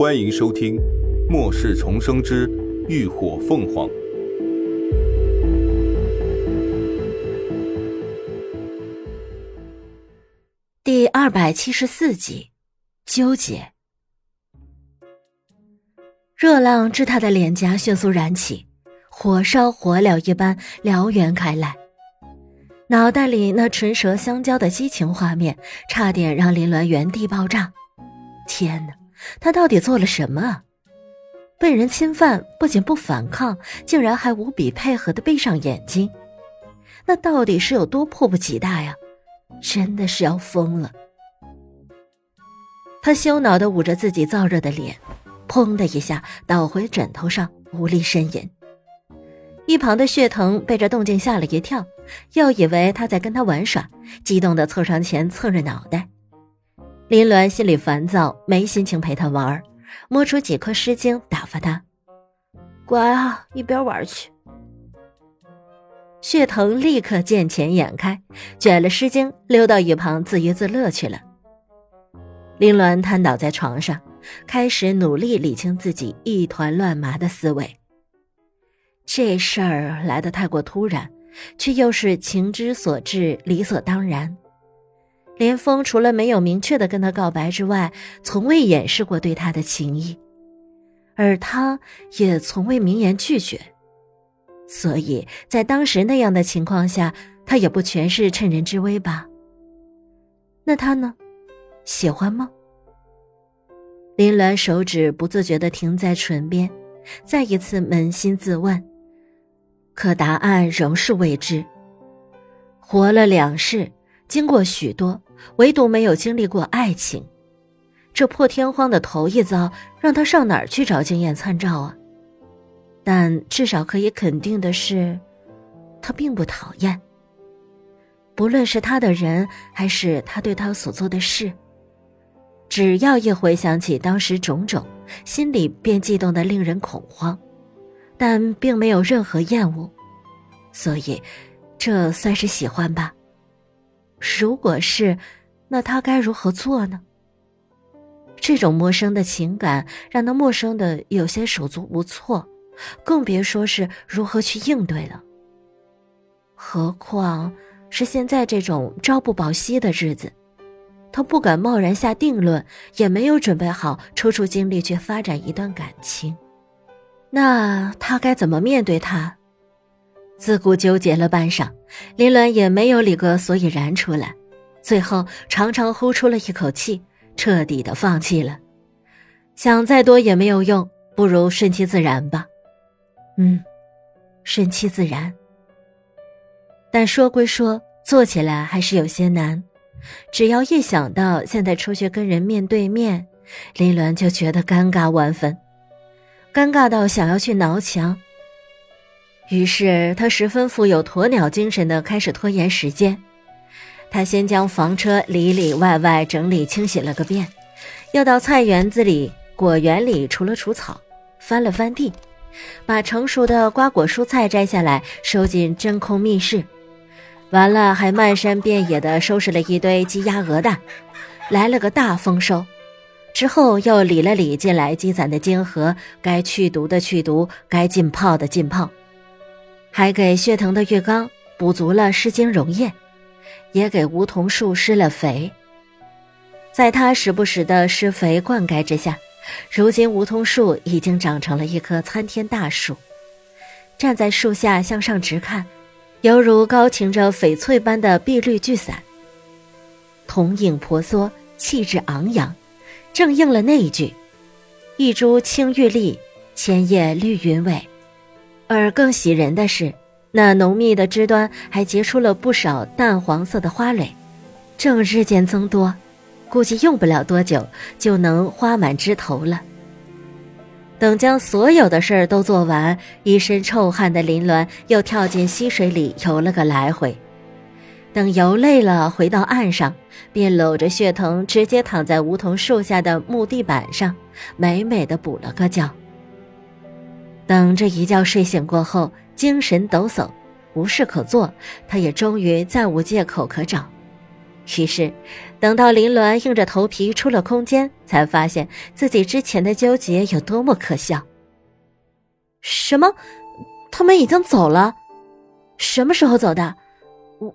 欢迎收听《末世重生之浴火凤凰》第二百七十四集。纠结，热浪至他的脸颊迅速燃起，火烧火燎一般燎原开来。脑袋里那唇舌相交的激情画面，差点让林鸾原地爆炸。天哪，他到底做了什么？被人侵犯，不仅不反抗，竟然还无比配合的闭上眼睛，那到底是有多迫不及待呀？真的是要疯了！他羞恼的捂着自己燥热的脸，砰的一下倒回枕头上，无力呻吟。一旁的血藤被这动静吓了一跳，又以为他在跟他玩耍，激动的凑上前蹭着脑袋。林鸾心里烦躁，没心情陪他玩，摸出几颗诗经打发他：“乖啊，一边玩去。”血藤立刻见钱眼开，卷了诗经溜到一旁自娱自乐去了。林鸾瘫倒在床上，开始努力理清自己一团乱麻的思维。这事儿来得太过突然，却又是情之所至，理所当然。连峰除了没有明确的跟他告白之外，从未掩饰过对他的情意，而他也从未明言拒绝。所以在当时那样的情况下，他也不全是趁人之危吧？那他呢？喜欢吗？林鸾手指不自觉地停在唇边，再一次扪心自问，可答案仍是未知。活了两世，经过许多，唯独没有经历过爱情，这破天荒的头一遭，让他上哪儿去找经验参照啊？但至少可以肯定的是，他并不讨厌。不论是他的人，还是他对他所做的事。只要一回想起当时种种，心里便激动的令人恐慌，但并没有任何厌恶，所以，这算是喜欢吧。如果是，那他该如何做呢？这种陌生的情感让他陌生的有些手足无措，更别说是如何去应对了。何况是现在这种朝不保夕的日子。他不敢贸然下定论，也没有准备好抽出精力去发展一段感情。那他该怎么面对他？自顾纠结了半晌，林鸾也没有理个所以然出来，最后长长呼出了一口气，彻底的放弃了。想再多也没有用，不如顺其自然吧。嗯，顺其自然。但说归说，做起来还是有些难。只要一想到现在出去跟人面对面，林鸾就觉得尴尬万分，尴尬到想要去挠墙。于是他十分富有鸵鸟精神的开始拖延时间。他先将房车里里外外整理清洗了个遍，又到菜园子里、果园里除了除草，翻了翻地，把成熟的瓜果蔬菜摘下来收进真空密室。完了，还漫山遍野的收拾了一堆鸡鸭鹅蛋，来了个大丰收。之后又理了理进来积攒的晶核，该去毒的去毒，该浸泡的浸泡，还给血藤的浴缸补足了湿精溶液，也给梧桐树施了肥。在他时不时的施肥灌溉之下，如今梧桐树已经长成了一棵参天大树。站在树下向上直看。犹如高擎着翡翠般的碧绿巨伞，瞳影婆娑，气质昂扬，正应了那一句：“一株青玉立，千叶绿云尾。”而更喜人的是，那浓密的枝端还结出了不少淡黄色的花蕾，正日渐增多，估计用不了多久就能花满枝头了。等将所有的事儿都做完，一身臭汗的林鸾又跳进溪水里游了个来回。等游累了，回到岸上，便搂着血藤，直接躺在梧桐树下的木地板上，美美的补了个觉。等这一觉睡醒过后，精神抖擞，无事可做，他也终于再无借口可找。于是，等到林鸾硬着头皮出了空间，才发现自己之前的纠结有多么可笑。什么？他们已经走了？什么时候走的？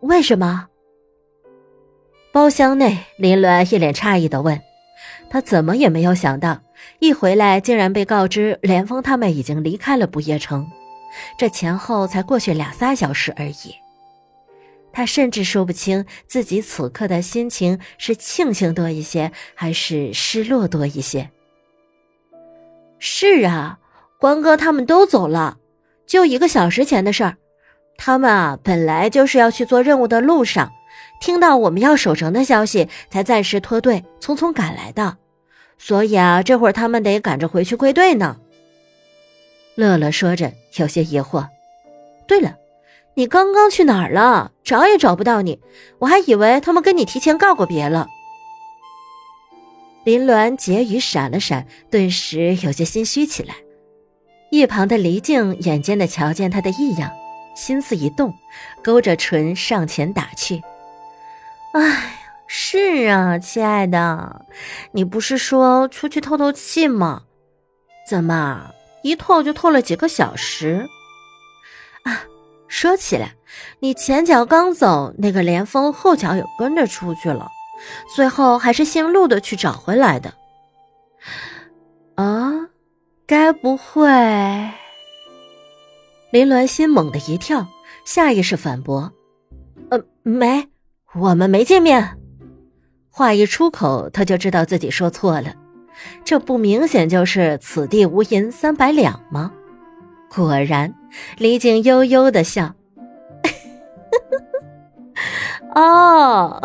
为什么？包厢内，林鸾一脸诧异的问：“他怎么也没有想到，一回来竟然被告知连峰他们已经离开了不夜城，这前后才过去俩仨小时而已。”他甚至说不清自己此刻的心情是庆幸多一些，还是失落多一些。是啊，关哥他们都走了，就一个小时前的事儿。他们啊，本来就是要去做任务的路上，听到我们要守城的消息，才暂时脱队，匆匆赶来的。所以啊，这会儿他们得赶着回去归队呢。乐乐说着，有些疑惑。对了。你刚刚去哪儿了？找也找不到你，我还以为他们跟你提前告过别了。林鸾结语闪了闪，顿时有些心虚起来。一旁的黎静眼尖的瞧见他的异样，心思一动，勾着唇上前打趣：“哎，是啊，亲爱的，你不是说出去透透气吗？怎么一透就透了几个小时？啊！”说起来，你前脚刚走，那个连峰后脚也跟着出去了，最后还是姓陆的去找回来的。啊，该不会？林鸾心猛地一跳，下意识反驳：“呃，没，我们没见面。”话一出口，他就知道自己说错了，这不明显就是此地无银三百两吗？果然，李靖悠悠的笑。哦，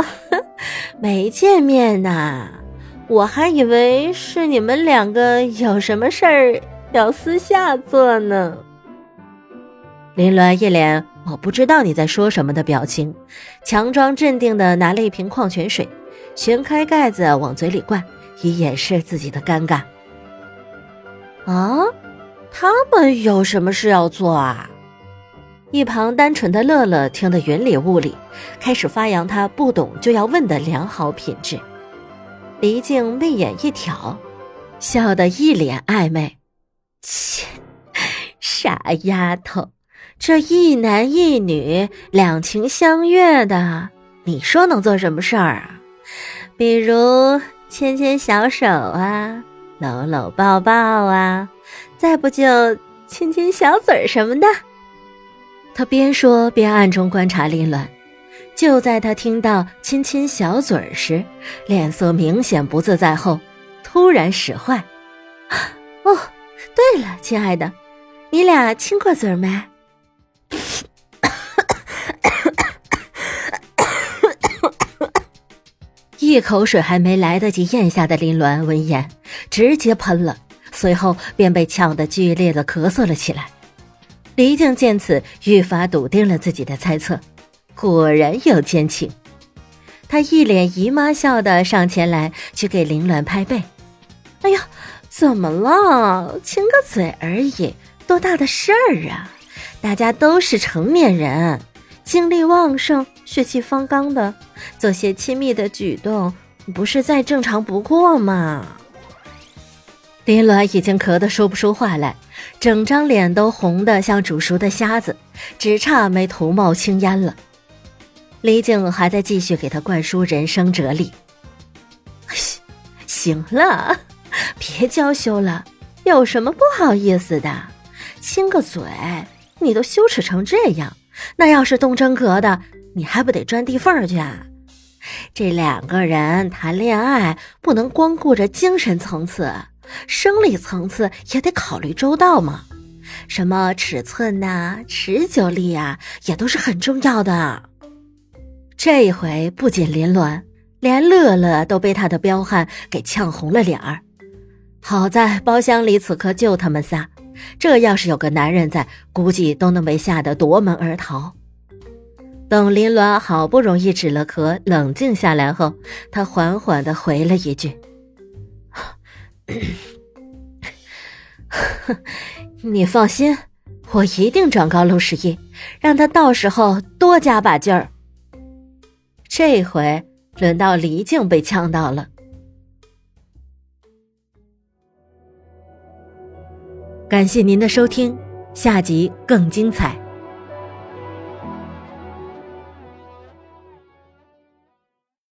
没见面呐，我还以为是你们两个有什么事儿要私下做呢。林鸾一脸我不知道你在说什么的表情，强装镇定的拿了一瓶矿泉水，旋开盖子往嘴里灌，以掩饰自己的尴尬。啊？他们有什么事要做啊？一旁单纯的乐乐听得云里雾里，开始发扬他不懂就要问的良好品质。黎静媚眼一挑，笑得一脸暧昧：“切，傻丫头，这一男一女两情相悦的，你说能做什么事儿啊？比如牵牵小手啊，搂搂抱抱啊。”再不就亲亲小嘴儿什么的。他边说边暗中观察林鸾。就在他听到亲亲小嘴儿时，脸色明显不自在后，突然使坏。哦，对了，亲爱的，你俩亲过嘴儿没？一口水还没来得及咽下的林鸾闻言，直接喷了。随后便被呛得剧烈的咳嗽了起来。黎静见此，愈发笃定了自己的猜测，果然有奸情。他一脸姨妈笑的上前来，去给林鸾拍背。“哎呀，怎么了？亲个嘴而已，多大的事儿啊！大家都是成年人，精力旺盛、血气方刚的，做些亲密的举动，不是再正常不过吗？”林鸾已经咳得说不出话来，整张脸都红得像煮熟的虾子，只差没头冒青烟了。李靖还在继续给他灌输人生哲理：“行了，别娇羞了，有什么不好意思的？亲个嘴，你都羞耻成这样，那要是动真格的，你还不得钻地缝去啊？这两个人谈恋爱，不能光顾着精神层次。”生理层次也得考虑周到嘛，什么尺寸呐、持久力啊，也都是很重要的。这一回不仅林鸾，连乐乐都被他的彪悍给呛红了脸儿。好在包厢里此刻就他们仨，这要是有个男人在，估计都能被吓得夺门而逃。等林鸾好不容易止了咳，冷静下来后，他缓缓地回了一句。你放心，我一定转告陆十一，让他到时候多加把劲儿。这回轮到黎静被呛到了。感谢您的收听，下集更精彩。